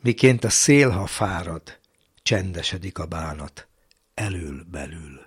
Miként a szél, ha fárad, csendesedik a bánat, elől-belül.